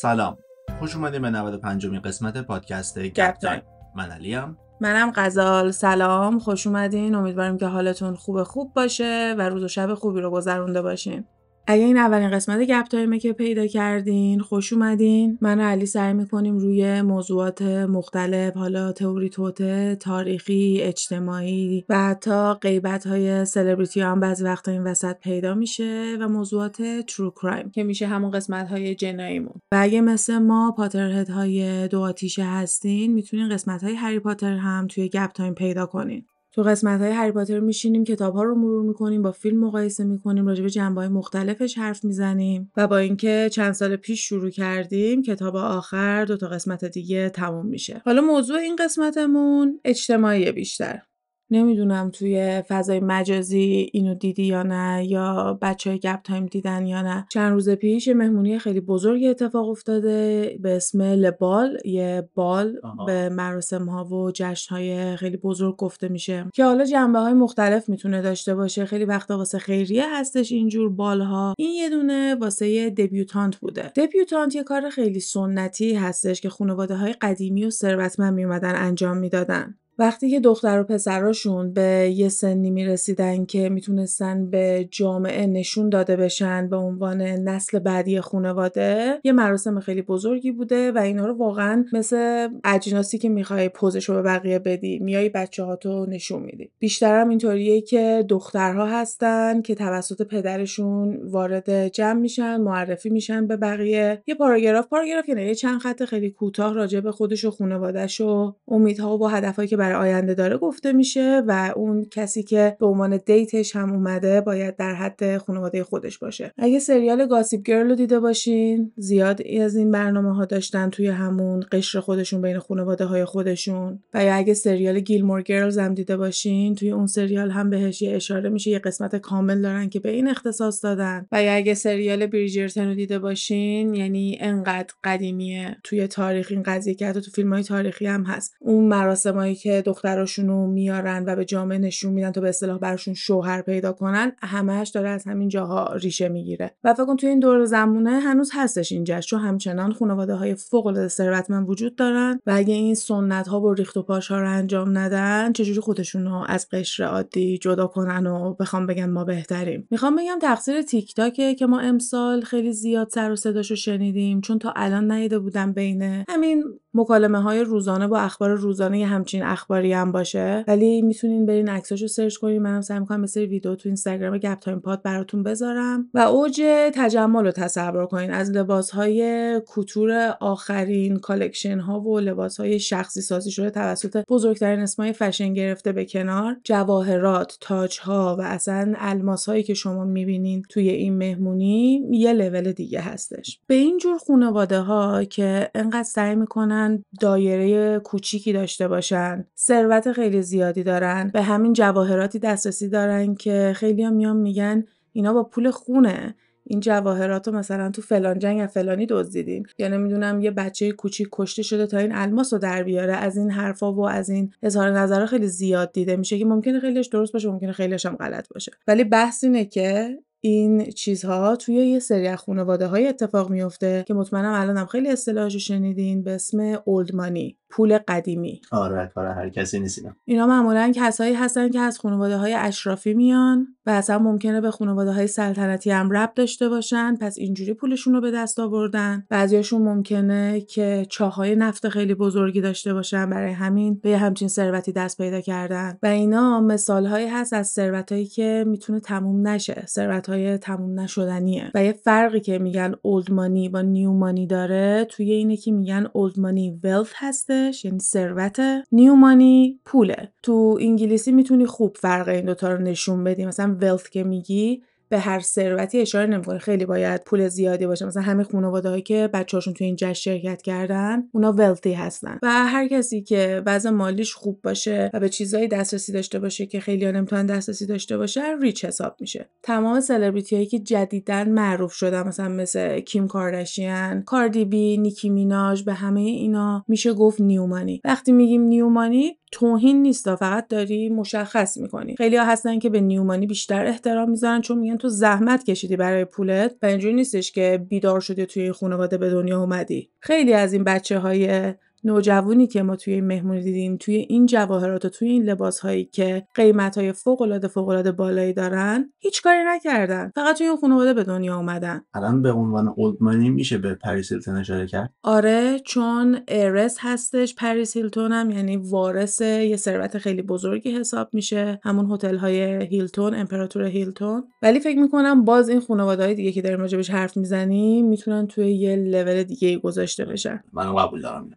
سلام. خوش اومدیم به 95 مین قسمت پادکست گپ تایم. من علیم. منم غزال. سلام. خوش اومدین. امیدواریم که حالتون خوب خوب باشه و روز و شب خوبی رو گذرونده باشین. اگه این اولین قسمت گپ تایمه که پیدا کردین خوش اومدین. من و علی سعی می‌کنیم روی موضوعات مختلف حالا تئوری توطئه تاریخی اجتماعی و حتی غیبت های سلبریتی هم بعضی وقتا این وسط پیدا میشه و موضوعات true crime که میشه همون قسمت های جناییمون. و اگه مثل ما Potterhead های دو آتیشه هستین می‌تونین قسمت های هری پاتر هم توی گپ تایم پیدا کنین. تو قسمت های هری پاتر میشینیم کتاب ها رو مرور می‌کنیم با فیلم مقایسه می‌کنیم راجع به جنبه های مختلفش حرف می‌زنیم و با اینکه چند سال پیش شروع کردیم کتاب آخر دو تا قسمت دیگه تموم میشه. حالا موضوع این قسمتمون اجتماعی بیشتر. نمی‌دونم توی فضای مجازی اینو دیدی یا نه یا بچه های گپ تایم دیدن یا نه. چند روز پیش یه مهمونی خیلی بزرگی اتفاق افتاده به اسم لبال یه بال به مراسم ها و جشن های خیلی بزرگ گفته میشه. که حالا جنبه های مختلف می‌تونه داشته باشه. خیلی وقتا واسه خیریه هستش اینجور بال ها این یه دونه واسه دبیوتانت بوده. دبیوتانت یه کار خیلی سنتی هستش که خانواده های قدیمی و ثروتمند میومدن انجام می‌دادن. وقتی که دختر و پسراشون به یه سنی می‌رسیدن که می‌تونستن به جامعه نشون داده بشن به عنوان نسل بعدی خانواده یه مراسم خیلی بزرگی بوده و اینا رو واقعا مثل اجناسی که می‌خوای پوزش رو به بقیه بدی میای بچه ها تو نشون میدی. بیشترم اینطوریه که دخترها هستن که توسط پدرشون وارد جمع میشن معرفی میشن به بقیه. یه پاراگراف پاراگراف یعنی یه چند خط خیلی کوتاه راجع به خودش و خانوادهش و امیدها و هدفهایی که برای آینده داره گفته میشه و اون کسی که به عنوان date ش هم اومده باید در حد خانواده خودش باشه. اگه سریال Gossip Girl رو دیده باشین زیاد از این برنامه ها داشتن توی همون قشر خودشون بین خانواده های خودشون. و یا اگه سریال Gilmore Girls هم دیده باشین توی اون سریال هم بهش یه اشاره میشه یه قسمت کامل دارن که به این اختصاص دادن. و یا اگه سریال Bridgerton رو دیده باشین یعنی انقدر قدیمیه توی تاریخ این قضیه که حتی تو فیلم های تاریخی هم هست. اون مراسمایی که دختراشونو میارن و به جامعه نشون میدن تا به اصطلاح براشون شوهر پیدا کنن همش داره از همین جاها ریشه می‌گیره. و فکر کن توی این دور زمونه هنوز هستش این چون همچنان خانواده های فوق العاده ثروتمند وجود دارن و اگه این سنت ها و ریخت و پاش ها رو انجام ندن چجوری خودشونو از قشر عادی جدا کنن و بخوام بگم ما بهتریم؟ می‌خوام بگم تقصیر تیک تاکه که ما امسال خیلی زیاد سر و صداشو شنیدیم چون تا الان نیده بودم بین همین مکالمه های روزانه با اخبار روزانه همچین اخباری هم باشه. ولی می‌تونین برین عکساشو search کنین. منم سعی می‌کنم مثل ویدیو تو اینستاگرام گپ تایم پاد براتون بذارم. و اوج تجمل رو تصور کنین. از لباس های couture آخرین collection ها و لباس های شخصی سازی شده توسط بزرگترین اسمای فشن گرفته به کنار. جواهرات تاج ها و اصلا الماس هایی که شما می‌بینین توی این مهمونی یه لول دیگه هستش. به این جور خانواده ها که انقدر سعی می‌کنن دایره کوچیکی داشته باشن ثروت خیلی زیادی دارن. به همین جواهراتی دسترسی دارن که خیلی هم میان میگن اینا با پول خونه. این جواهرات رو مثلا تو فلان جنگ یا فلانی دزدیدین. یا نمی‌دونم یه بچه کوچیک کشته شده تا این الماس رو در بیاره. از این حرفا و از این اظهار نظر خیلی زیاد دیده میشه که ممکنه خیلیش درست باشه ممکنه خیلیش هم غلط باشه. ولی بحث اینه که این چیزها توی یه سری از خانواده های اتفاق میفته که مطمئنم الان هم خیلی اصطلاحشو شنیدین به اسم اولد مانی پول قدیمی. آره کار هر کسی نیست اینا. معمولا کسایی هستن که از خانواده های اشرافی میان و اصلا ممکنه به خانواده های سلطنتی هم رب داشته باشن پس اینجوری پولشون رو به دست آوردن. بعضیاشون ممکنه که چاهای نفت خیلی بزرگی داشته باشن برای همین به همچین ثروتی دست پیدا کردن. و اینا مثال هایی هست از ثروتایی که می‌تونه تموم نشه ثروت های تموم نشدنیه. و یه فرقی که میگن اولد مانی با نیو مانی داره توی اینه که میگن اولد مانی ولت هسته. یعنی ثروت نیومانی پوله. تو انگلیسی می‌تونی خوب فرق این دوتا رو نشون بدی. مثلا ولت که میگی به هر ثروتی اشاره نمی‌کنه. خیلی باید پول زیادی باشه. مثلا همه خانواده هایی که بچه‌هاشون تو این جشن شرکت کردن اونا ولتی هستن. و هر کسی که وضع مالیش خوب باشه و به چیزایی دسترسی داشته باشه که خیلی نمی‌تونن دسترسی داشته باشه ریچ حساب میشه. تمام سلبریتی هایی که جدیدن معروف شدن مثلا مثل کیم کارداشیان کاردی بی نیکی نیکی میناژ به همه اینا میشه گفت new money. وقتی میگیم new money توهین نیست فقط داری مشخص می‌کنی. خیلی ها هستن که به new money بیشتر احترام می‌ذارن چون میگن تو زحمت کشیدی برای پولت و اینجوری نیستش که بیدار شدی توی خانواده به دنیا اومدی. خیلی از این بچه های نوجوانی که ما توی این مهمونی دیدیم توی این جواهرات و توی این لباس هایی که قیمت های فوق العاده فوق العاده بالایی دارن هیچ کاری نکردن. فقط توی این خانواده به دنیا اومدن. الان به عنوان old money میشه به پریس هیلتون اشاره کرد؟ آره چون heiress هستش پریس هیلتون هم یعنی وارث یه ثروت خیلی بزرگی حساب میشه همون هتل های هیلتون امپراتور هیلتون. ولی فکر می‌کنم باز این خانواده های دیگه که داریم راجبش حرف می‌زنیم می‌تونن توی یه لول دیگه گذاشته بشن. من قبول دارم.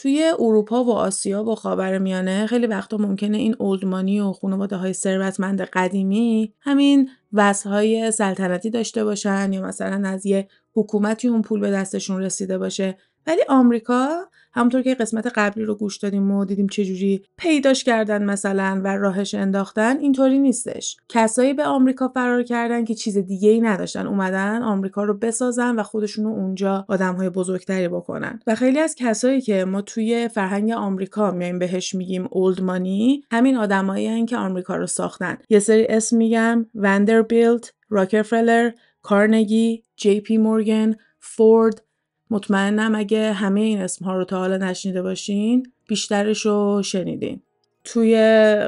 توی اروپا و آسیا و خاورمیانه خیلی وقتا ممکنه این اولدمانی و خانواده های ثروتمند قدیمی همین وضعهای سلطنتی داشته باشن یا مثلا از یه حکومتی اون پول به دستشون رسیده باشه. ولی آمریکا همونطور که قسمت قبلی رو گوش دادیم و دیدیم چجوری پیداش کردن مثلا و راهش انداختن اینطوری نیستش. کسایی به آمریکا فرار کردن که چیز دیگه ای نداشتن. اومدن آمریکا رو بسازن و خودشون رو اونجا آدم های بزرگتری بکنن. و خیلی از کسایی که ما توی فرهنگ آمریکا میایم بهش میگیم اولد مانی همین آدمایی که آمریکا رو ساختن. یه سری اسم میگم وندربیلت راکفلر کارنگی جی پی مورگن فورد مطمئنم اگه همه این اسمها رو تا حالا نشنیده باشین بیشترش رو شنیدین. توی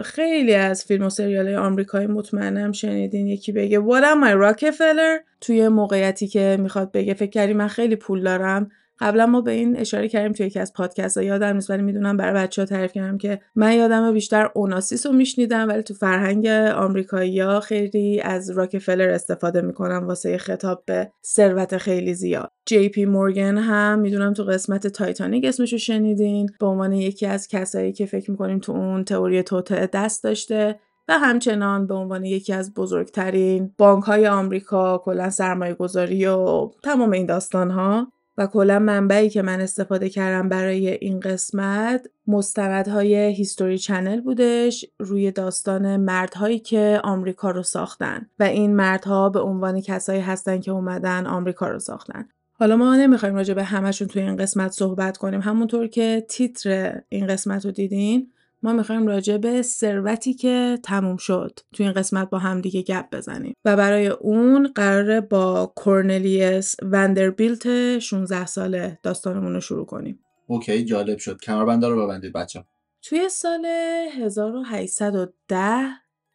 خیلی از فیلم و سریال آمریکایی مطمئنم شنیدین. یکی بگه What am I Rockefeller توی موقعیتی که می‌خواد بگه. فکر کردی من خیلی پول دارم. قبلا ما به این اشاره کردیم توی یکی از پادکست ها یادم نیست ولی می‌دونم برای بچه ها تعریف کردم که من یادم بیشتر اوناسیس رو میشنیدم ولی تو فرهنگ آمریکایی ها خیلی از راکفلر استفاده می‌کنم واسه خطاب به ثروت خیلی زیاد. جی پی مورگن هم می‌دونم تو قسمت تایتانیک اسمشو شنیدین به عنوان یکی از کسایی که فکر می‌کنیم تو اون تئوری توطعه دست داشته و همچنان به عنوان یکی از بزرگترین بانک های آمریکا کلا سرمایه گذاری و تمام این داستان ها و کلا منبعی که من استفاده کردم برای این قسمت مستندهای History Channel بودش روی داستان مردهایی که آمریکا رو ساختن و این مردها به عنوان کسایی هستن که اومدن آمریکا رو ساختن. حالا ما نمی‌خوایم راجع به همشون توی این قسمت صحبت کنیم. همونطور که تیتر این قسمت رو دیدین ما می‌خوایم راجع به ثروتی که تموم شد تو این قسمت با هم دیگه گپ بزنیم. و برای اون قراره با کورنلیس وندربیلت 16 ساله داستانمون رو شروع کنیم. اوکی جالب شد. کمربنده رو ببندید بچه توی سال 1810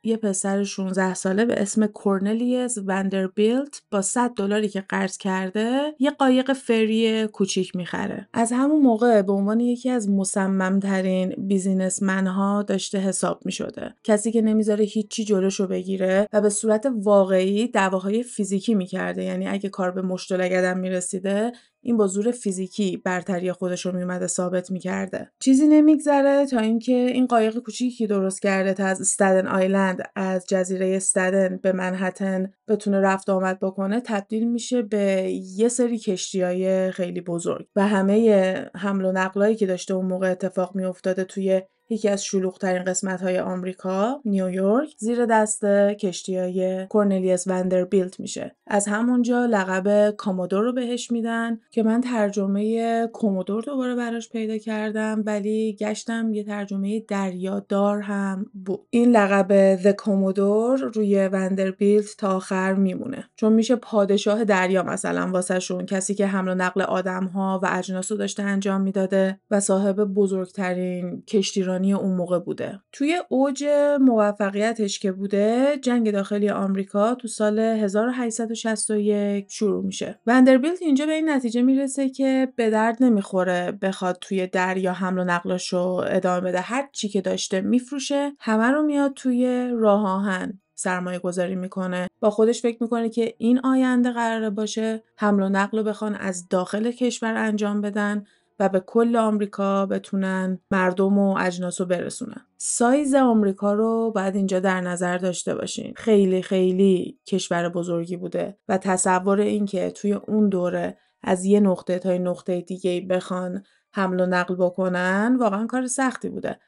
یه پسر 16 ساله به اسم کورنلیس وندربیلت با 100 دلاری که قرض کرده یه قایق فری کوچیک می‌خره. از همون موقع به عنوان یکی از مصممترین بیزینسمنها داشته حساب می‌شده. کسی که نمی‌ذاره هیچی جلوشو بگیره و به صورت واقعی دعواهای فیزیکی می‌کرده. یعنی اگه کار به مشت می‌رسیده این با زور فیزیکی برتری خودش رو میومده ثابت می‌کرده. چیزی نمیگذره تا اینکه این قایق کوچیکی درست کرده تا از استدن آیلند از جزیره استدن به منحتن بتونه رفت آمد بکنه تبدیل میشه به یه سری کشتی های خیلی بزرگ. و همه حمل و نقلایی که داشته اون موقع اتفاق میافتاده توی یکی از شلوغترین قسمت های آمریکا نیویورک زیر دست کشتی های کورنلیوس وندربیلت میشه. از همونجا لقب کامودور رو بهش میدن که من ترجمه کومودور دوباره براش پیدا کردم ولی گشتم یه ترجمه دریادار هم بود این لقب The کومودور روی وندربیلت تا آخر میمونه. چون میشه پادشاه دریا مثلا واسه شون کسی که حمل و نقل آدم ها و اجناس رو داشته انجام می‌داده و صاحب بزرگترین کشتی اون موقع بوده. توی اوج موفقیتش که بوده جنگ داخلی آمریکا تو سال 1861 شروع میشه. وندربیلت اینجا به این نتیجه می‌رسه که به درد نمی‌خوره بخواد توی دریا حمل و نقلش رو ادامه بده. هر چی که داشته میفروشه همه رو میاد توی راه آهن سرمایه گذاری می‌کنه. با خودش فکر می‌کنه که این آینده قراره باشه حمل و نقل رو بخوان از داخل کشور انجام بدن. و به کل آمریکا بتونن مردم و اجناس رو برسونن. سایز آمریکا رو باید اینجا در نظر داشته باشین. خیلی خیلی کشور بزرگی بوده و تصور اینکه توی اون دوره از یه نقطه تا نقطه دیگه بخوان حمل و نقل بکنن واقعا کار سختی بوده.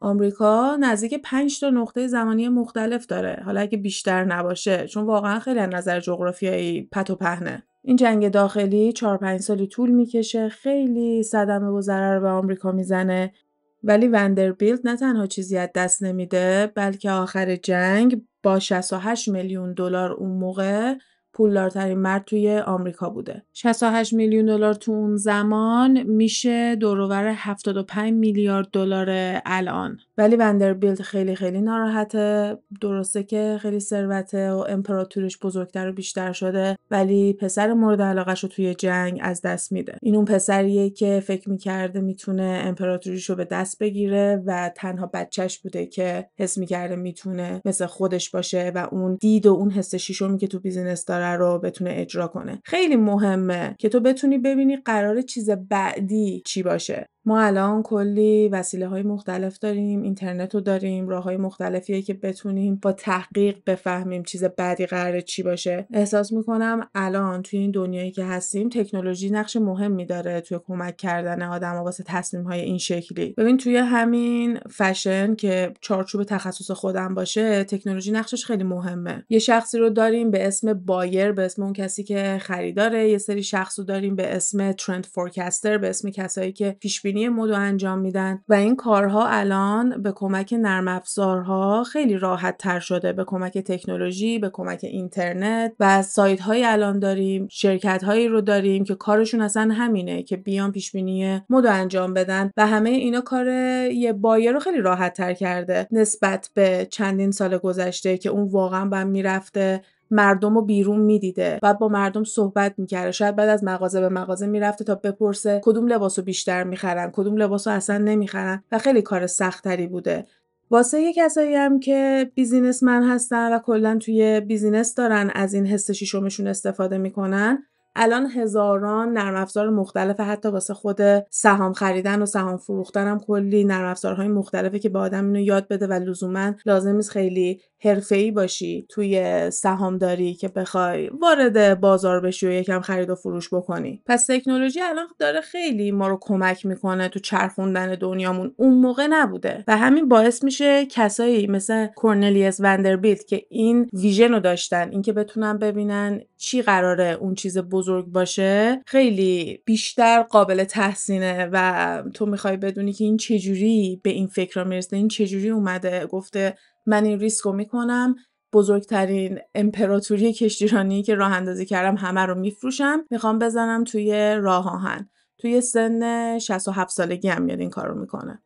آمریکا نزدیک 5 تا نقطه زمانی مختلف داره. حالا اگه بیشتر نباشه چون واقعا خیلی از نظر جغرافیایی پت و پهنه. این جنگ داخلی 4 5 سالی طول می‌کشه خیلی صدمه و ضرر به آمریکا می‌زنه ولی وندربیلت نه تنها چیزی از دست نمیده بلکه آخر جنگ با 68 میلیون دلار اون موقع پولدارترین مرد توی آمریکا بوده. 68 میلیون دلار تو اون زمان میشه دورور 75 میلیارد دلار الان. ولی وندربیلت خیلی خیلی ناراحته. درسته که خیلی ثروته و امپراتوریش بزرگتر و بیشتر شده ولی پسر مورد علاقش رو توی جنگ از دست میده. این اون پسریه که فکر می‌کرده می‌تونه امپراتوریش رو به دست بگیره و تنها بچهش بوده که حس می‌کرده می‌تونه مثل خودش باشه و اون دید و اون حس شیشمی که تو بیزینس داره رو بتونه اجرا کنه خیلی مهمه که تو بتونی ببینی قرار چیز بعدی چی باشه ما الان کلی وسیله های مختلف داریم اینترنت رو داریم راه های مختلفیه که بتونیم با تحقیق بفهمیم چیز بعدی قراره چی باشه. احساس می‌کنم الان توی این دنیایی که هستیم تکنولوژی نقش مهمی داره توی کمک کردن آدم واسه تصمیم های این شکلی. ببین توی همین فشن که چارچوب تخصص خودم باشه تکنولوژی نقشش خیلی مهمه. یه شخصی رو داریم به اسم بایر به اسم اون کسی که خریداره. یه سری شخص رو داریم به اسم ترند فورکستر به اسم کسایی که پیش بینی مدو انجام میدن و این کارها الان به کمک نرم افزارها خیلی راحت تر شده. به کمک تکنولوژی به کمک اینترنت و سایت های الان داریم شرکت هایی رو داریم که کارشون اصلا همینه که بیان پیش بینی مدو انجام بدن و همه اینا کار یه بایر رو خیلی راحت تر کرده نسبت به چندین سال گذشته که اون واقعا با می‌رفته. مردم رو بیرون می‌دیده. بعد با مردم صحبت می‌کرده. شاید بعد از مغازه به مغازه می‌رفته تا بپرسه کدوم لباس رو بیشتر می‌خرن کدوم لباس رو اصلا نمی‌خرن و خیلی کار سختتری بوده. واسه یه کسایی هم که بیزینسمن هستن و کلا توی بیزینس دارن از این حس شیشمشون استفاده می‌کنن الان هزاران نرم افزار مختلف حتی واسه خود سهام خریدن و سهام فروختن هم کلی نرم افزارهای مختلفه که به آدم اینو یاد بده و لزوما لازم نیست خیلی ای باشی توی سهامداری که بخوای وارد بازار بشی و یکم خرید و فروش بکنی. پس تکنولوژی الان داره خیلی ما رو کمک می‌کنه تو چرخوندن دنیامون. اون موقع نبوده و همین باعث میشه کسایی مثل کورنلیوس وندربیلت که این ویژن رو داشتن اینکه بتونن ببینن چی قراره اون چیز بزرگ باشه خیلی بیشتر قابل تحسینه و تو می‌خوای بدونی که این چجوری به این فکر می‌رسه این چجوری اومده. گفته من این ریسک رو می‌کنم. بزرگترین امپراتوری کشتیرانی که راه اندازی کردم همه رو میفروشم. می‌خوام بزنم توی راه آهن توی سن 67 سالگی هم میاد این کار رو می‌کنه.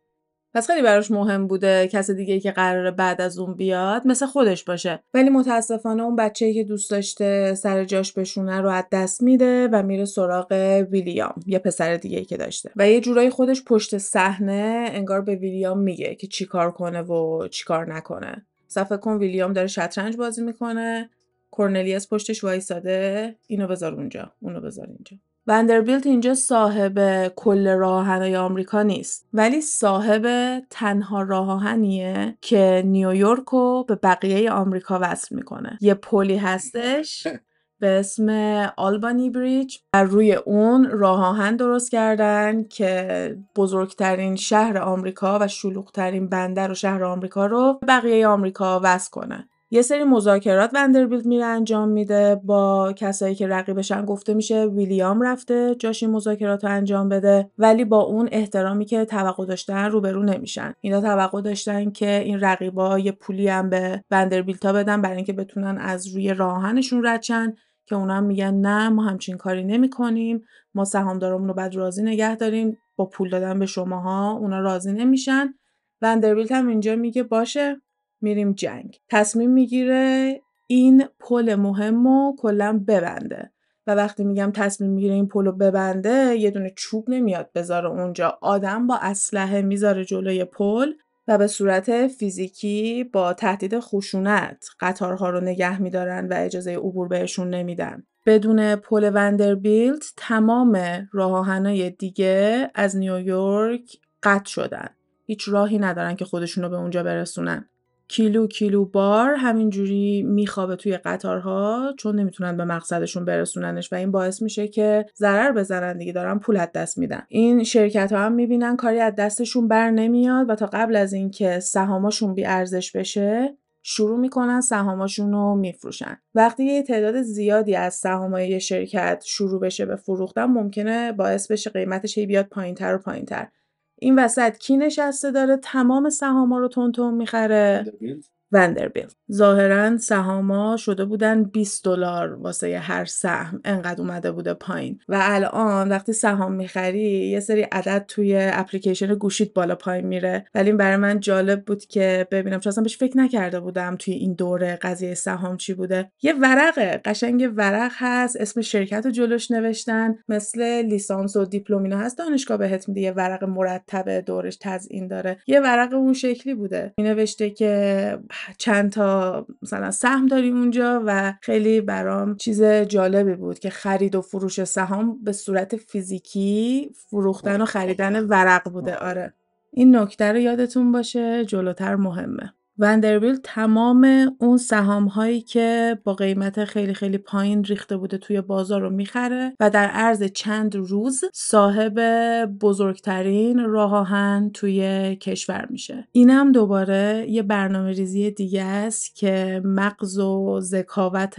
پس خیلی براش مهم بوده کس دیگه که قراره بعد از اون بیاد مثل خودش باشه. ولی متاسفانه اون بچه‌ای که دوست داشته سر جاش بشونه رو از دست میده و میره سراغ ویلیام یه پسر دیگه که داشته. و یه جورایی خودش پشت صحنه انگار به ویلیام میگه که چیکار کنه و چیکار نکنه. صفحه کن ویلیام داره شطرنج بازی می‌کنه. کورنلیوس پشتش وایساده. اینو بذار اونجا. اونو بذار اینجا. وندربیلت اینجا صاحب کل راه آمریکا نیست. ولی صاحب تنها راه آهنیه که نیویورک رو به بقیه آمریکا وصل می‌کنه. یه پلی هستش به اسم آلبانی بریج و روی اون راه درست کردن که بزرگترین شهر آمریکا و شلوغترین بندر و شهر آمریکا رو بقیه آمریکا وصل کنه یه سری مذاکرات وندربیلت میره انجام میده. با کسایی که رقیبشن گفته میشه ویلیام رفته جاش این مذاکرات رو انجام بده. ولی با اون احترامی که توقع داشتن روبرو نمیشن. اینا توقع داشتن که این رقیبا یه پولی هم به وندربیلتا بدن برای اینکه بتونن از روی راهنشون ردشن که اونا هم میگن نه ما همچین کاری نمی‌کنیم. ما سهامدارمون رو بعد راضی نگه داریم. با پول دادن به شماها اونا راضی نمیشن. وندربیلت هم اینجا میگه باشه. میریم جنگ. تصمیم می‌گیره این پل مهم رو کلا ببنده. و وقتی میگم تصمیم می‌گیره این پل رو ببنده یه دونه چوب نمیاد بذاره اونجا. آدم با اسلحه می‌ذاره جلوی پل و به صورت فیزیکی با تهدید خشونت قطارها رو نگه میدارن و اجازه عبور بهشون نمیدن. بدون پل وندربیلت تمام راه دیگه از نیویورک قطع شدن. هیچ راهی ندارن که خودشونو به اونجا برسونن. کیلو کیلو بار همینجوری میخوابه توی قطارها چون نمی‌تونن به مقصدشون برسوننش و این باعث میشه که ضرر بزنن دیگه دارن پول از دست میدن. این شرکت ها هم می‌بینن کاری از دستشون بر نمیاد و تا قبل از اینکه سهاماشون بی ارزش بشه شروع می‌کنن سهاماشون رو میفروشن. وقتی یه تعداد زیادی از سهامای شرکت شروع بشه به فروختن ممکنه باعث بشه قیمتش بیاد پایینتر و پایینتر. این وسط کی نشسته داره؟ تمام سهاما رو تون تون می‌خره. وندربیلت ظاهرا سهاما شده بودن 20 دلار واسه هر سهم انقدر اومده بوده پایین. و الان وقتی سهام می‌خری یه سری عدد توی اپلیکیشن گوشیت بالا پایین میره. ولی این برای من جالب بود که ببینم چون اصلا بهش فکر نکرده بودم توی این دوره قضیه سهام چی بوده. یه ورقه قشنگ ورق هست اسم شرکت رو جلوش نوشتن مثل لیسانس و دیپلومینا هست دانشگاه بهت میده. یه ورق مرتبه دورش تزیین داره. یه ورق اون شکلی بوده. می نوشته که چند تا مثلا سهم داریم اونجا و خیلی برام چیز جالبی بود که خرید و فروش سهام به صورت فیزیکی فروختن و خریدن ورق بوده. آره. این نکته رو یادتون باشه جلوتر مهمه. وندربیل تمام اون سهام هایی که با قیمت خیلی خیلی پایین ریخته بوده توی بازار رو می‌خره و در عرض چند روز صاحب بزرگترین راه آهن توی کشور میشه. اینم دوباره یه برنامه ریزی دیگه است که مغز و ذکاوت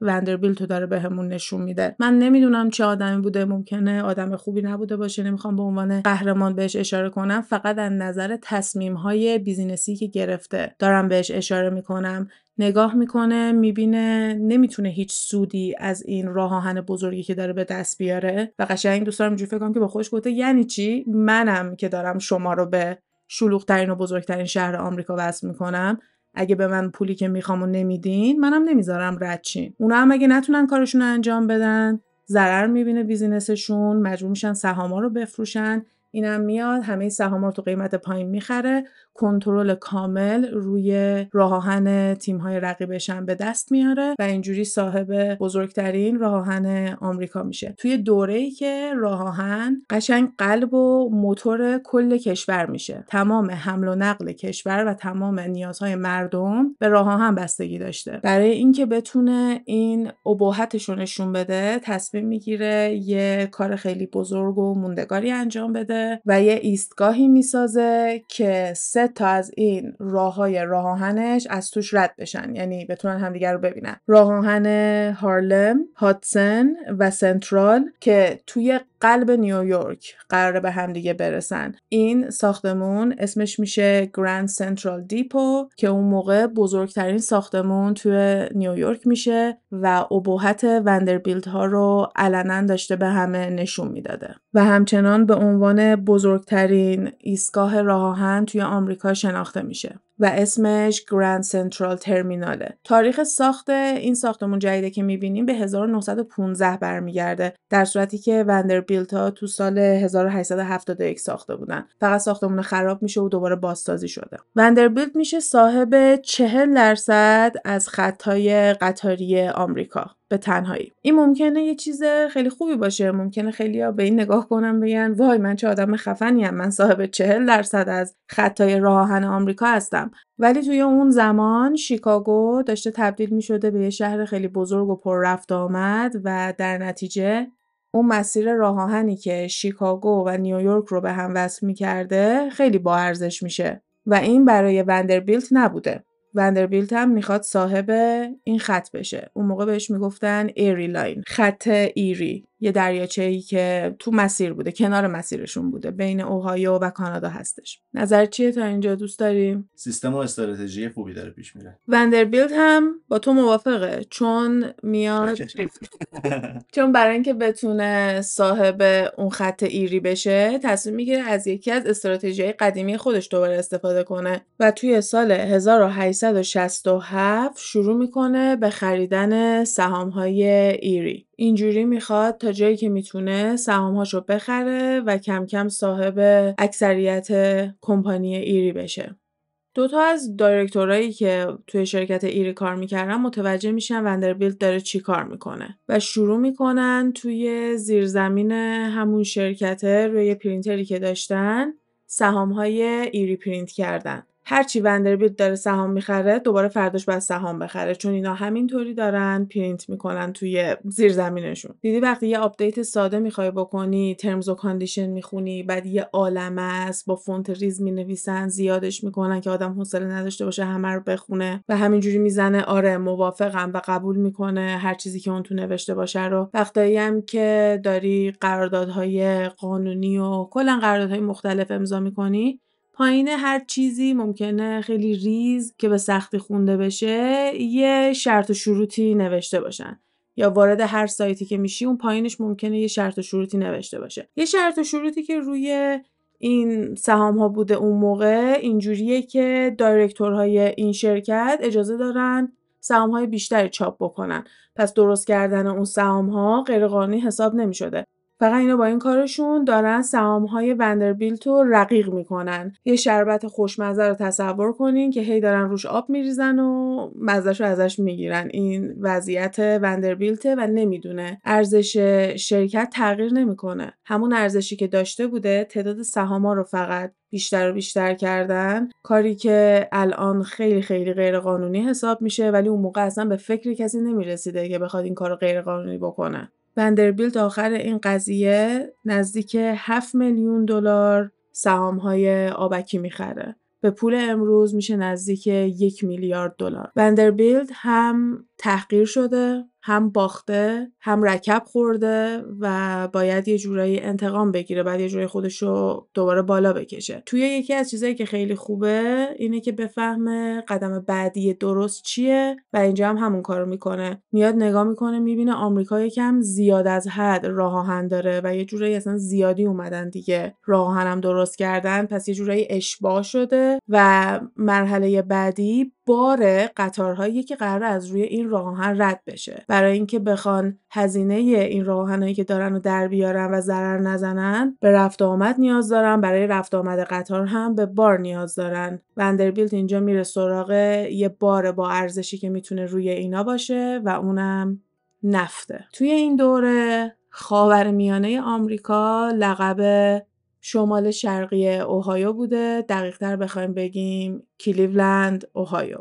وندربیل تو داره بهمون نشون میده. من نمی‌دونم چه آدمی بوده ممکنه آدم خوبی نبوده باشه نمی‌خوام به عنوان قهرمان بهش اشاره کنم. فقط از نظر تصمیم های بیزینسی که گرفته. دارم بهش اشاره می‌کنم نگاه می‌کنه می‌بینه نمی‌تونه هیچ سودی از این راه آهن بزرگی که داره به دست بیاره و قشنگ دوست دارم فکر کنم که با خودش گفته یعنی چی؟ منم که دارم شما رو به شلوغترین و بزرگترین شهر آمریکا وصل می‌کنم. اگه به من پولی که می‌خوام و نمیدین منم نمی‌ذارم رد چین. اونا هم اگه نتونن کارشون رو انجام بدن ضرر می‌بینه بیزینسشون مجبور میشن سهاما رو بفروشن. اینم میاد همه سهام تو قیمت پایین می‌خره. کنترل کامل روی راه آهن تیم های رقیبش هم به دست میاره و اینجوری صاحب بزرگترین راه آهن آمریکا میشه. توی دوره ای که راه آهن قشنگ قلب و موتور کل کشور میشه. تمام حمل و نقل کشور و تمام نیازهای مردم به راه آهن بستگی داشته. برای اینکه بتونه این ابهتش نشون بده تصمیم می‌گیره یه کار خیلی بزرگ و موندگاری انجام بده. و یه ایستگاهی می‌سازه که سه تا از این راه های راه آهنش از توش رد بشن یعنی بتونن همدیگر رو ببینن. راه آهن هارلم هادسن و سنترال که توی قلب نیویورک قراره به همدیگه برسن. این ساختمون اسمش میشه گراند سنترال دیپو که اون موقع بزرگترین ساختمون توی نیویورک میشه و ابهت وندربیلت ها رو علنا داشته به همه نشون می‌داده. و همچنان به عنوان بزرگترین ایستگاه راه آهن توی آمریکا شناخته میشه. و اسمش گراند سنترال ترمیناله تاریخ ساخت این ساختمون جدیده که می‌بینیم به 1915 برمیگرده در صورتی که وندربیلت ها تو سال 1871 ساخته بودن. فقط ساختمون خراب میشه و دوباره بازسازی شده. وندربیلت میشه صاحب 40 درصد از خطهای قطاری آمریکا. به تنهایی. این ممکنه یه چیز خیلی خوبی باشه ممکنه خیلی ها به این نگاه کنم بگن وای من چه آدم خفنی هم من صاحب چهل درصد از خطای راه آهن آمریکا هستم. ولی توی اون زمان شیکاگو داشته تبدیل می شده به یه شهر خیلی بزرگ و پر رفت آمد و در نتیجه اون مسیر راه که شیکاگو و نیویورک رو به هم وصل می کرده خیلی با ارزش میشه و این برای وندربیلت نبوده. وندربیلت هم می‌خواد صاحب این خط بشه. اون موقع بهش می‌گفتن Erie Line خط ایری. یه دریاچه ای که تو مسیر بوده کنار مسیرشون بوده بین اوهایو و کانادا هستش. نظر چیه تا اینجا دوست داریم؟ سیستم و استراتژی خوبی داره پیش میره. وندربیلت هم با تو موافقه چون میاد چون برای اینکه بتونه صاحب اون خط ایری بشه تصمیم می‌گیره از یکی از استراتژی قدیمی خودش دوباره استفاده کنه و توی سال 1867 شروع می‌کنه به خریدن سهام های ایری. اینجوری می‌خواد تا جایی که می‌تونه سهامهاشو بخره و کم کم صاحب اکثریت کمپانی ایری بشه. دوتا از دایرکتورایی که توی شرکت ایری کار می‌کردن متوجه میشن وندربیلت داره چی کار می‌کنه و شروع می‌کنن توی زیرزمین همون شرکته روی پرینتری که داشتن سهام های ایری پرینت کردن هرچی وندربیلت داره سهام می‌خره دوباره فرداش باید سهام بخره. چون اینا همینطوری دارن پرینت می‌کنن توی زیر زمینشون دیدی وقتی یه آپدیت ساده می‌خوای بکنی terms and condition می‌خونی بعد یه عالمه با فونت ریز می‌نویسن زیادش می‌کنن که آدم حوصله نداشته باشه همه رو بخونه و همینجوری می‌زنه. آره موافقم و قبول می‌کنه هر چیزی که اون تو نوشته باشه رو. وقتایی هم که داری قراردادهای قانونی و کلا قراردادهای مختلف امضا می‌کنی پایین هر چیزی ممکنه خیلی ریز که به سختی خونده بشه یه شرط و شروطی نوشته باشن. یا وارد هر سایتی که میشی اون پایینش ممکنه یه شرط و شروطی نوشته باشه. یه شرط و شروطی که روی این سهام ها بوده اون موقع اینجوریه که دایرکتورهای این شرکت اجازه دارن سهام های بیشتری چاپ بکنن. پس درست کردن اون سهام ها غیرقانونی حساب نمی شده فقط اینا با این کارشون دارن های وندربیلت رو رقیق می‌کنن. یه شربت خوشمزه رو تصور کنین که هی دارن روش آب میریزن و مزهش رو ازش می‌گیرن. این وضعیت وندربیلته و نمی‌دونه. ارزش شرکت تغییر نمی‌کنه. همون ارزشی که داشته بوده تعداد سهاما رو فقط بیشتر و بیشتر کردن. کاری که الان خیلی خیلی غیرقانونی حساب میشه ولی اون موقع اصلا به فکر کسی نمی‌رسیده که بخواد این کار غیرقانونی بکنه. وندربیلت آخر این قضیه نزدیک 7 میلیون دلار های آبکی می‌خره. به پول امروز میشه نزدیک یک میلیارد دلار. وندربیلت هم تحقیر شده هم باخته هم رکب خورده و باید یه جورایی انتقام بگیره بعد یه جورایی خودش رو دوباره بالا بکشه. توی یکی از چیزایی که خیلی خوبه اینه که بفهمه قدم بعدی درست چیه و اینجا هم همون کارو می‌کنه. میاد نگاه می‌کنه می‌بینه آمریکا یکم زیاد از حد راه آهن داره و یه جورایی اصلا زیادی اومدن دیگه. راه آهنم درست کردن پس یه جورایی اشباه شده و مرحله بعدی بار قطارهایی که قرار از روی این راه آهن رد بشه. برای اینکه بخوان هزینه این راه آهنایی که دارن رو در بیارن و ضرر نزنن به رفت آمد نیاز دارن. برای رفت آمد قطار هم به بار نیاز دارن. وندربیلت اینجا میره سراغ یه بار با ارزشی که می‌تونه روی اینا باشه و اونم نفته. توی این دوره خاور میانه آمریکا لقب شمال شرقی اوهایو بوده. دقیق تر بخوایم بگیم کلیولند اوهایو.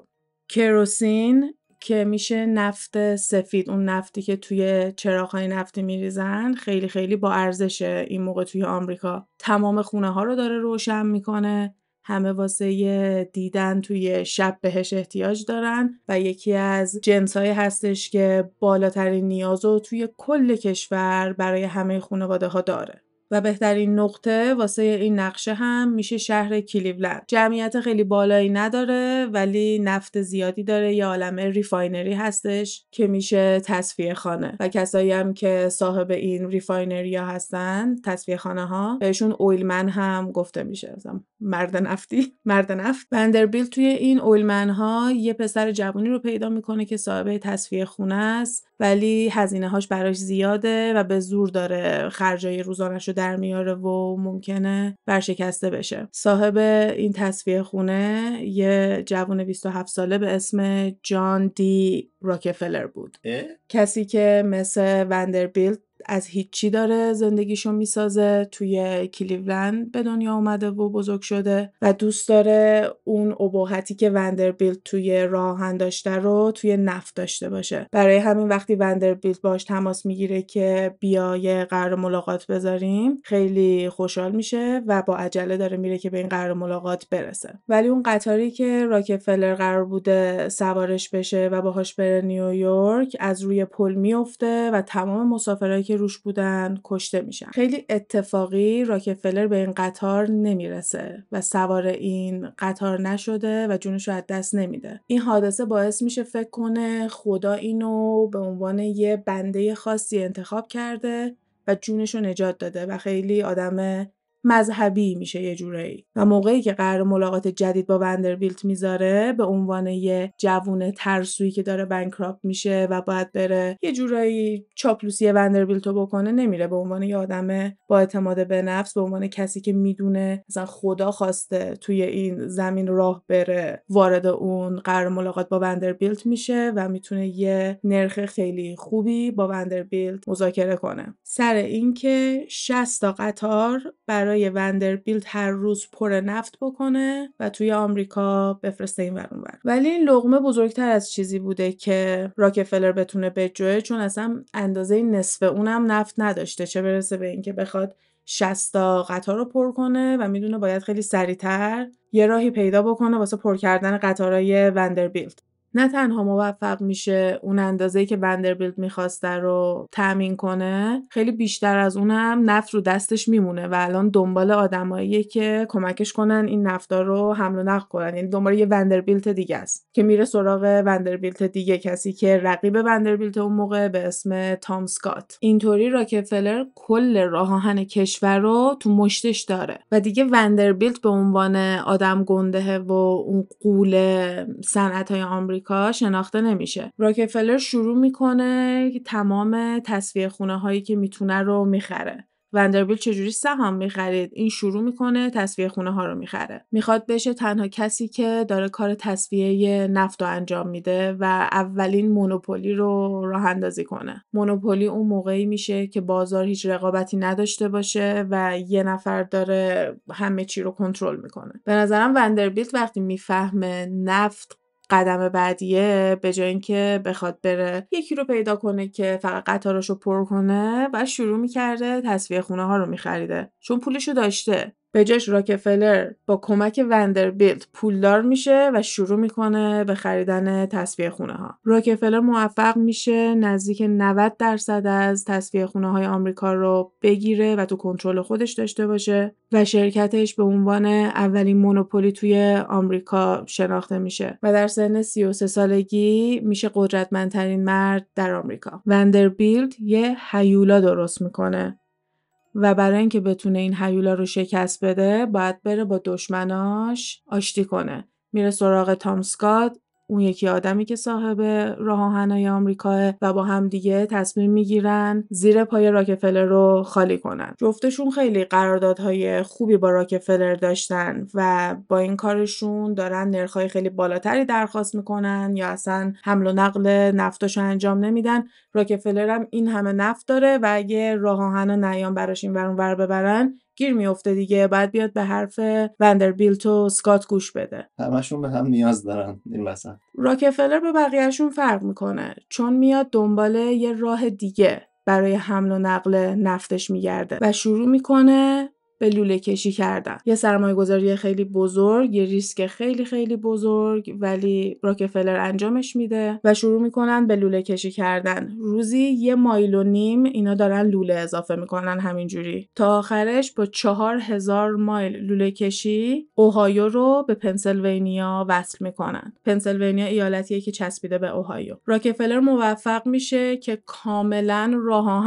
کروسین که میشه نفت سفید اون نفتی که توی چراغهای نفتی میریزن خیلی خیلی با ارزشه این موقع توی آمریکا. تمام خونه ها رو داره روشن می‌کنه. همه واسه دیدن توی شب بهش احتیاج دارن و یکی از جنس های هستش که بالاترین نیاز رو توی کل کشور برای همه خانواده ها داره. و بهترین نقطه واسه این نقشه هم میشه شهر کلیولند. جمعیت خیلی بالایی نداره ولی نفت زیادی داره. یه عالمه refinery هستش که میشه تصفیه خانه. و کسایی هم که صاحب این refinery ها هستن تصفیه خانه ها بهشون oilman هم گفته میشه. مرد نفتی مرد نفت. بندربیل توی این اویلمن ها یه پسر جوانی رو پیدا می‌کنه که صاحب تصفیه خونه است ولی هزینه هاش براش زیاده و به زور داره خرجای روزانش رو در میاره و ممکنه برشکسته بشه. صاحب این تصفیه خونه یه جوان 27 ساله به اسم جان دی راکفلر بود. کسی که مثل وندربیلت از هیچی داره زندگیشو می‌سازه توی کلیولند به دنیا اومده و بزرگ شده و دوست داره اون ابهتی که وندربیلت توی راهن داشته رو توی نفت داشته باشه. برای همین وقتی وندربیلت باش تماس می‌گیره که بیا یه قرار ملاقات بذاریم خیلی خوشحال میشه و با عجله داره میره که به این قرار ملاقات برسه. ولی اون قطاری که راکفلر قرار بوده سوارش بشه و باهاش بره نیویورک از روی پل میفته و تمام مسافرهایی که روش بودن کشته میشن. خیلی اتفاقی راکفلر به این قطار نمی‌رسه و سوار این قطار نشده و جونش رو از دست نمیده. این حادثه باعث میشه فکر کنه خدا اینو به عنوان یه بنده خاصی انتخاب کرده و جونش رو نجات داده و خیلی آدم مذهبی میشه یه جورایی. و موقعی که قرار ملاقات جدید با وندربیلت می‌ذاره به عنوان یه جوون ترسویی که داره بنکراپ میشه و باید بره یه جورایی چاپلوسی وندربیلت رو بکنه نمیره. به عنوان یه آدم با اعتماد به نفس به عنوان کسی که می‌دونه مثلا خدا خواسته توی این زمین راه بره وارد اون قرار ملاقات با وندربیلت میشه و می‌تونه یه نرخ خیلی خوبی با وندربیلت مذاکره کنه. سر اینکه 60 تا قطار برای برای وندربیلت هر روز پر نفت بکنه و توی آمریکا بفرسته این ورون ور. ولی این لغمه بزرگتر از چیزی بوده که راکفلر بتونه بجوه چون اصلا اندازه نصف اونم نفت نداشته. چه برسه به اینکه بخواد 60 تا قطار رو پر کنه و می‌دونه باید خیلی سریعتر یه راهی پیدا بکنه واسه پر کردن قطارهای وندربیلت نه تنها موفق میشه اون اندازه که وندربیلت می‌خواسته رو تأمین کنه خیلی بیشتر از اونم نفت رو دستش میمونه و الان دنبال آدماییه که کمکش کنن این نفتا رو حمل و نقل کنن. یعنی دنبال یه وندربیلت دیگه است که میره سراغ وندربیلت دیگه کسی که رقیب وندربیلت اون موقع به اسم تام سکات اینطوری راکفلر کل راه آهن کشور رو تو مشتش داره و دیگه وندربیلت به عنوان آدم گنده و اون قول صنعت های آمریکا آمریکا شناخته نمیشه. راکفلر شروع می‌کنه تمام تصفیه خونه هایی که می‌تونه رو می‌خره. وندربیل چجوری سهام می‌خرید؟ این شروع می‌کنه تصفیه خونه ها رو می‌خره. می‌خواد بشه تنها کسی که داره کار تصفیه نفت رو انجام میده و اولین مونوپولی رو راه اندازی کنه. مونوپولی اون موقعی میشه که بازار هیچ رقابتی نداشته باشه و یه نفر داره همه چی رو کنترل می‌کنه. به نظرم وندربیلت وقتی می‌فهمه نفت قدم بعدیه به جای اینکه بخواد بره. یکی رو پیدا کنه که فقط قطارش رو پر کنه و شروع می‌کرده تصفیه خونه ها رو میخریده. چون پولش داشته. به جاش راکفلر با کمک وندربیلت پولدار میشه و شروع می‌کنه به خریدن تصفیه خونه ها. راکفلر موفق میشه نزدیک 90 درصد از تصفیه خونه های آمریکا رو بگیره و تو کنترل خودش داشته باشه و شرکتش به عنوان اولین مونوپولی توی آمریکا شناخته میشه و در سن 33 سالگی میشه قدرتمندترین مرد در آمریکا. وندربیلت یه هیولا درست می‌کنه و برای اینکه بتونه این هیولا رو شکست بده باید بره با دشمناش آشتی کنه. میره سراغ تام سکات. اون یکی آدمی که صاحب راه آهنای آمریکاه و با هم دیگه تصمیم می‌گیرن زیر پای راکفلر رو خالی کنن. جفتشون خیلی قراردادهای خوبی با راکفلر داشتن و با این کارشون دارن نرخهای خیلی بالاتری درخواست می‌کنن یا اصلا حمل و نقل نفتاشو انجام نمیدن. راکفلر هم این همه نفت داره و اگه راه آهن نیام براش این ور ببرن گیر میفته دیگه بعد بیاد به حرف وندربیلت و سکات گوش بده. همشون به هم نیاز دارن این وسط. راکفلر به بقیهشون فرق می‌کنه چون میاد دنبال یه راه دیگه برای حمل و نقل نفتش میگرده و شروع می‌کنه به لوله کشی کردن. یه سرمایه گذاری خیلی بزرگ یه ریسک خیلی خیلی بزرگ ولی راکفلر انجامش میده و شروع می‌کنن به لوله کشی کردن. روزی یه مایل و نیم اینا دارن لوله اضافه می‌کنن همینجوری. تا آخرش با چهار هزار مایل لوله کشی اوهایو رو به پنسیلوانیا وصل می‌کنن. پنسیلوانیا ایالتیه که چسبیده به اوهایو. راکفلر موفق میشه که کاملا راه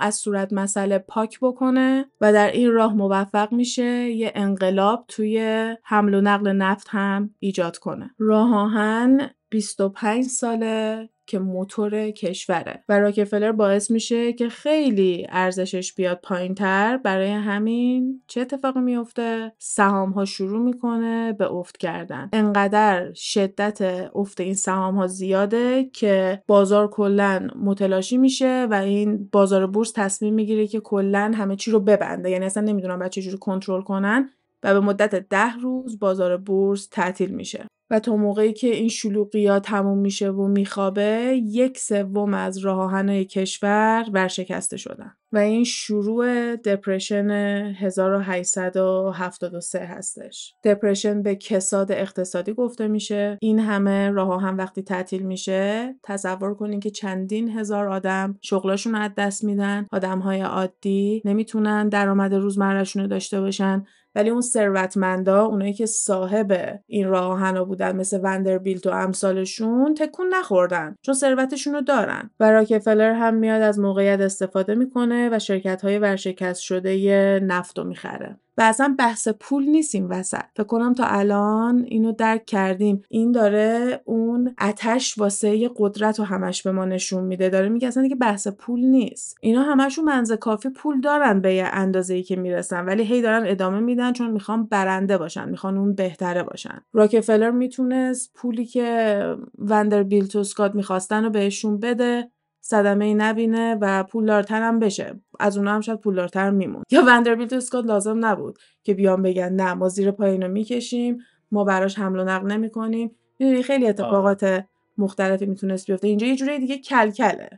از صورت مسئله پاک بکنه و در این راه موفق میشه یه انقلاب توی حمل و نقل نفت هم ایجاد کنه. راه آهن 25 ساله که موتور کشوره و راکفلر باعث میشه که خیلی ارزشش بیاد پایین تر برای همین چه اتفاقی میفته سهام ها شروع می‌کنه به افت کردن. انقدر شدت افت این سهام ها زیاده که بازار کلا متلاشی میشه و این بازار بورس تصمیم می‌گیره که کلا همه چی رو ببنده. یعنی اصلا نمی‌دونم بعد چجوری کنترل کنن. و به مدت ده روز بازار بورس تعطیل میشه. و تا موقعی که این شلوغی تموم میشه و میخوابه یک سوم از راه کشور ورشکسته شدن. و این شروع دپرشن 1873 هستش. دپرشن به کساد اقتصادی گفته میشه. این همه راه آهن وقتی تعطیل میشه تصور کنین که چندین هزار آدم شغلاشون از دست میدن. آدمهای عادی نمی‌تونن درآمد روزمرهشون رو داشته باشن. ولی اون ثروتمندا اونایی که صاحب این راه آهنا بودن مثل وندربیلت و امثالشون تکون نخوردن چون ثروتشون رو دارن. و راکفلر هم میاد از موقعیت استفاده می‌کنه و شرکت های ورشکست شده نفت رو می‌خره. و اصلا بحث پول نیست این وسط. فکر کنم تا الان اینو درک کردیم. این داره اون اتش واسه قدرت رو همش به ما نشون میده. داره میگه اصلا دیگه بحث پول نیست. اینا همشون منزه کافی پول دارن به یه اندازه ای که می‌رسن. ولی هی دارن ادامه میدن چون می‌خوان برنده باشن. می‌خوان اون بهتره باشن. راکفلر می‌تونست پولی که وندربیلت و سکات می‌خواستن رو بهشون بده. صدمه ای نبینه و پولدارتر هم بشه. از اونها هم شاید پولدارتر میمون. یا وندربیلت اسکات لازم نبود که بیان بگن نه ما زیر پای اینو می‌کشیم ما براش حمل و نقل نمی‌کنیم. می‌دونی خیلی اتفاقات مختلفی می‌تونست بیفته. اینجا یه جوری دیگه کلکله.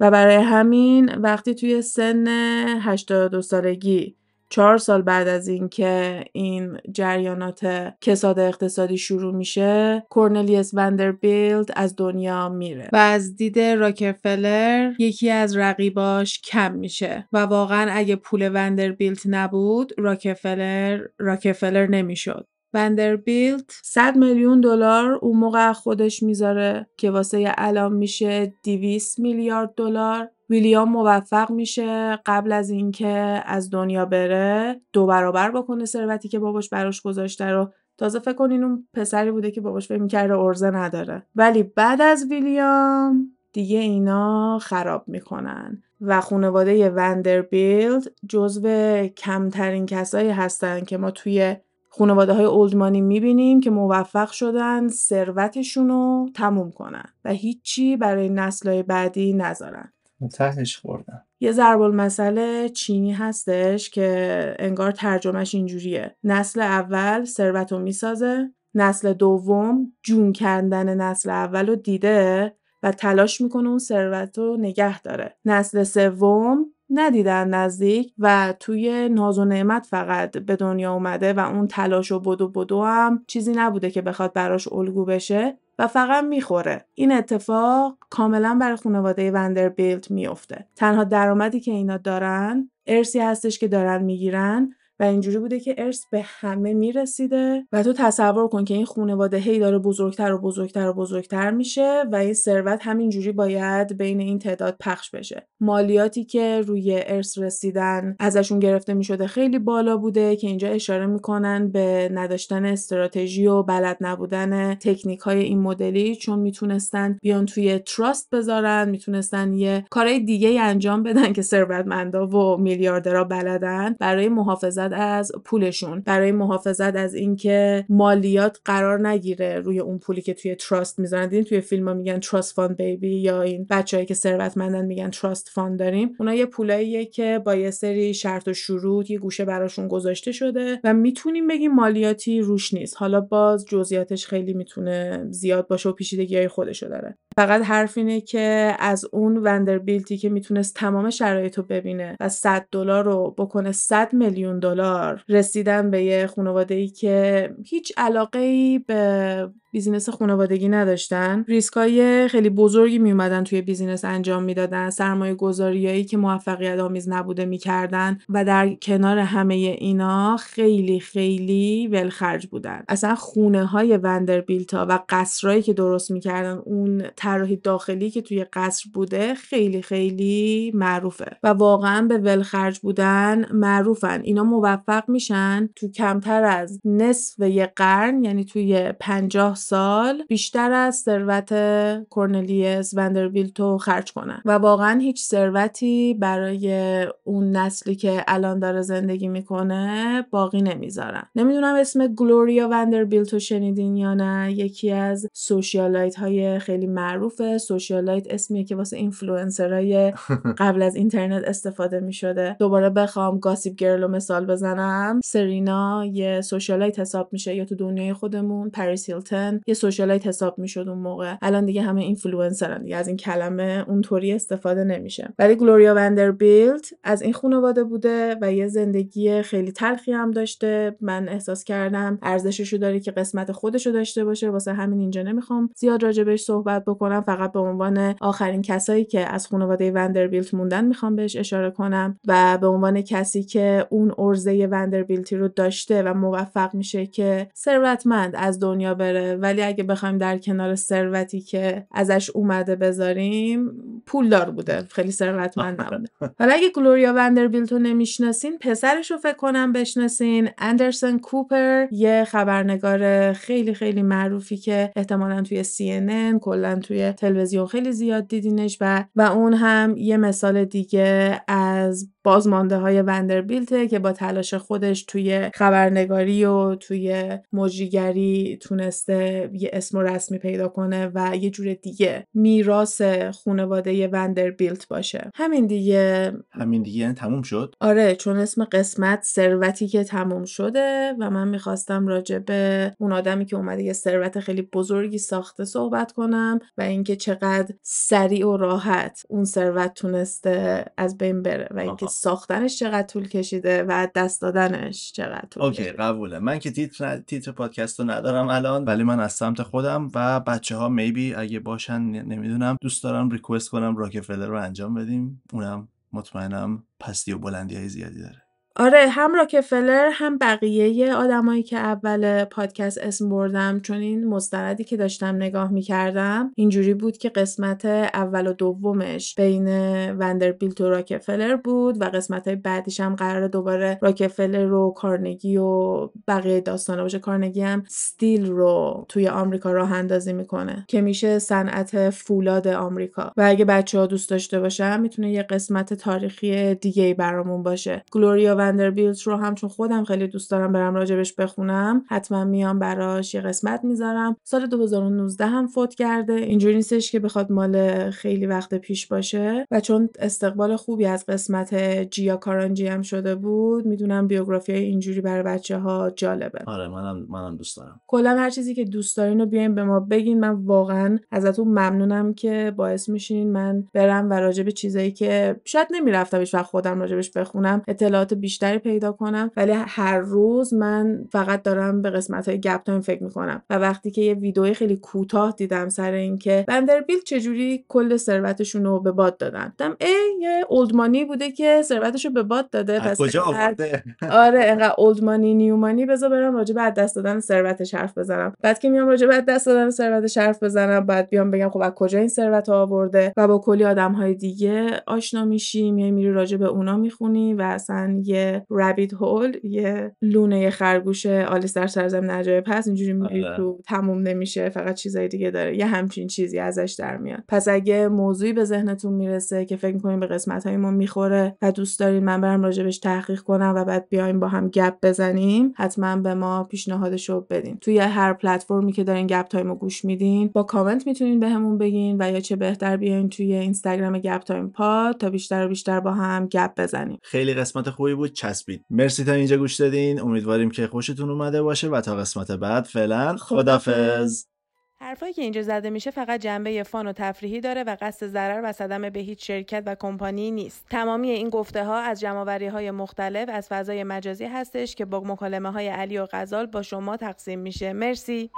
و برای همین وقتی توی سن 82 سالگی چهار سال بعد از اینکه این جریانات کساد اقتصادی شروع میشه کورنلیس وندربیلد از دنیا میره و از دید راکفلر یکی از رقیباش کم میشه و واقعا اگه پول وندربیلت نبود راکفلر راکفلر نمی‌شد. وندربیلت 100 میلیون دلار اون موقع خودش می‌ذاره که واسه الان میشه 200 میلیارد دلار. ویلیام موفق میشه قبل از اینکه از دنیا بره دو برابر بکنه ثروتی که باباش براش گذاشته رو. تازه فکر کنین اون پسری بوده که باباش فکر می‌کرده ارزه نداره. ولی بعد از ویلیام دیگه اینا خراب می‌کنن و خانواده وندربیلد جزو کمترین کسایی هستن که ما توی خانواده های اولدمانی می‌بینیم که موفق شدن ثروتشون رو تموم کنن و هیچی برای نسلهای بعدی نذارن. تهش خوردن یه ضرب المثل چینی هستش که انگار ترجمهش اینجوریه. نسل اول ثروت رو می‌سازه نسل دوم جون کردن نسل اول رو دیده و تلاش می‌کنه اون ثروت رو نگه داره. نسل سوم ندیدن نزدیک و توی ناز و نعمت فقط به دنیا اومده و اون تلاش و بدو بدو هم چیزی نبوده که بخواد براش الگو بشه. و فقط می‌خوره. این اتفاق کاملا برای خانواده وندربیلت میفته تنها درآمدی که اینا دارن ارسی هستش که دارن می‌گیرن و اینجوری بوده که ارث به همه می‌رسیده و تو تصور کن که این خانواده هی داره بزرگتر و بزرگتر و بزرگتر میشه و این ثروت همینجوری باید بین این تعداد پخش بشه. مالیاتی که روی ارث رسیدن ازشون گرفته می‌شده خیلی بالا بوده که اینجا اشاره می‌کنن به نداشتن استراتژی و بلد نبودن تکنیک های این مدلی چون می‌تونستن بیان توی تراست بذارن می‌تونستن یه کارهای دیگه انجام بدن که ثروتمندا و میلیاردرها بلدن. برای محافظت از پولشون. برای محافظت از اینکه مالیات قرار نگیره روی اون پولی که توی trust می‌ذارن. دیدین توی فیلم ها میگن trust fund baby یا این بچههایی که ثروتمندن میگن trust fund داریم. اونا یه پولاییه که با یه سری شرط و شروط یه گوشه براشون گذاشته شده و می‌تونیم بگیم مالیاتی روش نیست. حالا باز جزئیاتش خیلی می‌تونه زیاد باشه و پیچیدگی های خودشو داره. فقط حرف اینه که از اون وندربیلتی که می‌تونست تمام شرایط رو ببینه و 100 دلار رو بکنه 100 میلیون دلار رسیدن به یه خانواده ای که هیچ علاقه ای به business خانوادگی نداشتن. ریسکای خیلی بزرگی می اومدن توی business انجام می‌دادن. سرمایه گذاریایی که موفقیت آمیز نبوده می‌کردن و در کنار همه اینا خیلی خیلی ولخرج بودن. اصلا خونه های وندربیلتا و قصرهایی که درست می‌کردن اون طراحی داخلی که توی قصر بوده خیلی خیلی معروفه. و واقعا به ولخرج بودن معروفن. اینا موفق میشن تو کمتر از نصف یه قرن یعنی توی پنجاه سال بیشتر از ثروت کورنلیس وندربیلت رو خرج کنن. و واقعا هیچ ثروتی برای اون نسلی که الان داره زندگی می‌کنه باقی نمی‌ذارن. نمی‌دونم اسم گلوریا وندربیلت رو شنیدین یا نه. یکی از socialite های خیلی معروفه. socialite اسمیه که واسه اینفلوئنسرای قبل از اینترنت استفاده می‌شده. دوباره بخوام Gossip Girl و مثال بزنم. سرینا یه socialite حساب میشه یا تو دنیای خودمون. پریس هیلتن یه socialite حساب می‌شد اون موقع. الان دیگه همه اینفلوئنسرن دیگه از این کلمه اونطوری استفاده نمیشه. ولی گلوریا وندربیلت از این خانواده بوده و یه زندگی خیلی تلخی هم داشته. من احساس کردم ارزششو داره که قسمت خودشو داشته باشه. واسه همین اینجا نمی‌خوام زیاد راجبش صحبت بکنم. فقط به عنوان آخرین کسایی که از خانواده وندربیلت موندن می‌خوام بهش اشاره کنم و به عنوان کسی که اون عرضه وندربیلتی رو داشته و موفق میشه که ثروتمند از دنیا بره ولی اگه بخوایم در کنار ثروتی که ازش اومده بذاریم پولدار بوده. خیلی ثروتمند نبوده. حالا اگه گلوریا وندربیلت رو نمی‌شناسین پسرش رو فکر کنم بشناسین. اندرسون کوپر یه خبرنگار خیلی خیلی معروفی که احتمالا توی CNN کلا توی تلویزیون خیلی زیاد دیدینش و و اون هم یه مثال دیگه از بازمانده های وندربیلته که با تلاش خودش توی خبرنگاری و توی مجریگری تونسته یه اسم رسمی پیدا کنه و یه جور دیگه میراث خانواده وندربیلت باشه. همین دیگه. همین دیگه یعنی تموم شد؟ آره چون اسم قسمت ثروتی که تموم شده و من می‌خواستم راجع به اون آدمی که اومده یه ثروت خیلی بزرگی ساخته صحبت کنم و اینکه چقدر سریع و راحت اون ثروت تونسته از بین بره و اینکه ساختنش چقدر طول کشیده و دست دادنش چقدر طول اوکی قبوله. من که تیتر تیتر پادکست رو ندارم الان ولی من از سمت خودم و بچه ها میبی اگه باشن نمی‌دونم دوست دارم ریکوست کنم راکفلر رو انجام بدیم اونم مطمئنم پستی و بلندی های زیادی داره. آره هم راکفلر هم بقیه آدمایی که اول پادکست اسم بردم چون این مستندی که داشتم نگاه می‌کردم اینجوری بود که قسمت اول و دومش بین وندربیلت و راکفلر بود و قسمت های بعدیش هم قرار دوباره راکفلر و کارنگی و بقیه داستانه باشه. کارنگی هم ستیل رو توی آمریکا راه اندازی می‌کنه که میشه صنعت فولاد آمریکا. و اگه بچه ها دوست داشته باشن می‌تونه یه قسمت تاریخی دیگه برامون باشه. گلوریا وندربیلت رو هم چون خودم خیلی دوست دارم برم راجبش بخونم حتما میام براش یه قسمت می‌ذارم. سال 2019 هم فوت کرده. اینجوری نیستش که بخواد مال خیلی وقت پیش باشه. و چون استقبال خوبی از قسمت جیا کارانجی هم شده بود می‌دونم بیوگرافی اینجوری برای بچه ها جالبه. آره منم منم دوست دارم. کلا هر چیزی که دوست دارین رو بیاین به ما بگین. من واقعا ازتون ممنونم که باعث میشین من برم و راجب چیزایی که شاید نمی‌رفتم هیچ خودم راجبش بخونم. اطلاعات بیشتری پیدا کنم ولی هر روز من فقط دارم به قسمت های گپ تایم فکر می‌کنم. و وقتی که یه ویدیو خیلی کوتاه دیدم سر اینکه وندربیلت چجوری کل ثروتشون رو به باد دادن. دیدم ای یه old money بوده که ثروتش رو به باد داده پس کجا آورده؟ آره انقدر old money new money بذار برم راجع به دست دادن ثروتش حرف بزنم. بعد که میام راجع به دست دادن ثروتش حرف بزنم بعد بیام بگم خب از کجا این ثروت آورده و با کلی آدم های دیگه آشنا میشی میای میری راجع به اونا می‌خونی و اصلا یه rabbit hole یه لونه خرگوش آلیس در سرزمین عجایب هست اینجوری میری آره. تو تموم نمیشه فقط چیزای دیگه داره یه همچین چیزی ازش در میاد. پس اگه موضوعی به ذهنتون می‌رسه که فکر می‌کنین به قسمت های ما می‌خوره و دوست دارین من برم راجبش تحقیق کنم و بعد بیایم با هم گپ بزنیم حتما به ما پیشنهادشو بدین. توی هر پلتفرمی که دارین گپ تایم رو گوش میدین با کامنت می‌تونین بهمون به بگین و یا چه بهتر بیاین توی اینستاگرام گپ تایم پاد تا بیشتر و بیشتر با هم گپ بزنیم. خیلی قسمت خوبی بود چسبید مرسی تا اینجا گوش دادین امیدواریم که خوشتون اومده باشه و تا قسمت بعد فعلا خدافظ حرفایی که اینجا زده میشه فقط جنبه فان و تفریحی داره و قصد ضرر و صدمه به هیچ شرکت و کمپانی نیست. تمامی این گفته ها از جمعوری های مختلف از فضای مجازی هستش که با مکالمه های علی و غزال با شما تقسیم میشه. مرسی.